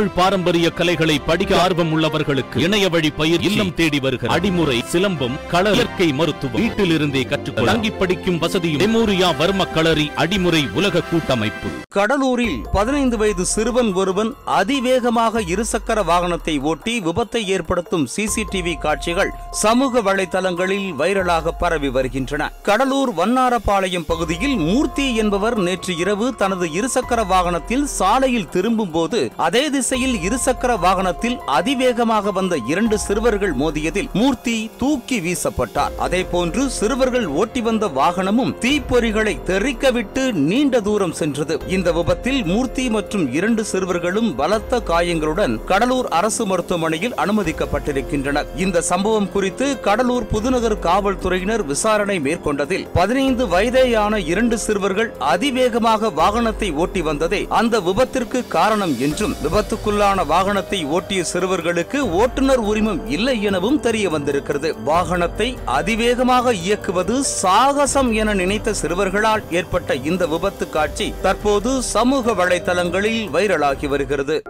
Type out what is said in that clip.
தமிழ் பாரம்பரிய கலைகளை படிக்க ஆர்வம் உள்ளவர்களுக்கு இணைய வழி பயிர் இல்லம் தேடி வருகிற அடிமுறை சிலம்பம் கள இயற்கை மருத்துவம். வீட்டிலிருந்தே கற்றுக்கொள்ள தங்கி படிக்கும் வசதியும் மெமோரியா வர்ம களரி அடிமுறை உலக கூட்டமைப்பு. கடலூரில் பதினைந்து வயது சிறுவன் ஒருவன் அதிவேகமாக இருசக்கர வாகனத்தை ஓட்டி விபத்தை ஏற்படுத்தும் சிசிடிவி காட்சிகள் சமூக வலைதளங்களில் வைரலாக பரவி வருகின்றன. கடலூர் வண்ணாரப்பாளையம் பகுதியில் மூர்த்தி என்பவர் நேற்று இரவு தனது இருசக்கர வாகனத்தில் சாலையில் திரும்பும் போது அதே திசை திசையில் இருசக்கர வாகனத்தில் அதிவேகமாக வந்த இரண்டு சிறுவர்கள் மோதியதில் மூர்த்தி தூக்கி வீசப்பட்டார். அதேபோன்று சிறுவர்கள் ஓட்டி வந்த வாகனமும் தீப்பொறிகளை தெறிக்கவிட்டு நீண்ட தூரம் சென்றது. இந்த விபத்தில் மூர்த்தி மற்றும் இரண்டு சிறுவர்களும் பலத்த காயங்களுடன் கடலூர் அரசு மருத்துவமனையில் அனுமதிக்கப்பட்டிருக்கின்றனர். இந்த சம்பவம் குறித்து கடலூர் புதுநகர் காவல்துறையினர் விசாரணை மேற்கொண்டதில் பதினைந்து வயதேயான இரண்டு சிறுவர்கள் அதிவேகமாக வாகனத்தை ஓட்டி வந்ததே அந்த விபத்திற்கு காரணம் என்றும் விபத்து விபத்துக்குள்ளான வாகனத்தை ஓட்டிய சிறுவர்களுக்கு ஓட்டுநர் உரிமம் இல்லை எனவும் தெரிய வந்திருக்கிறது. வாகனத்தை அதிவேகமாக இயக்குவது சாகசம் என நினைத்த சிறுவர்களால் ஏற்பட்ட இந்த விபத்து காட்சி தற்போது சமூக வலைதளங்களில் வைரலாகி வருகிறது.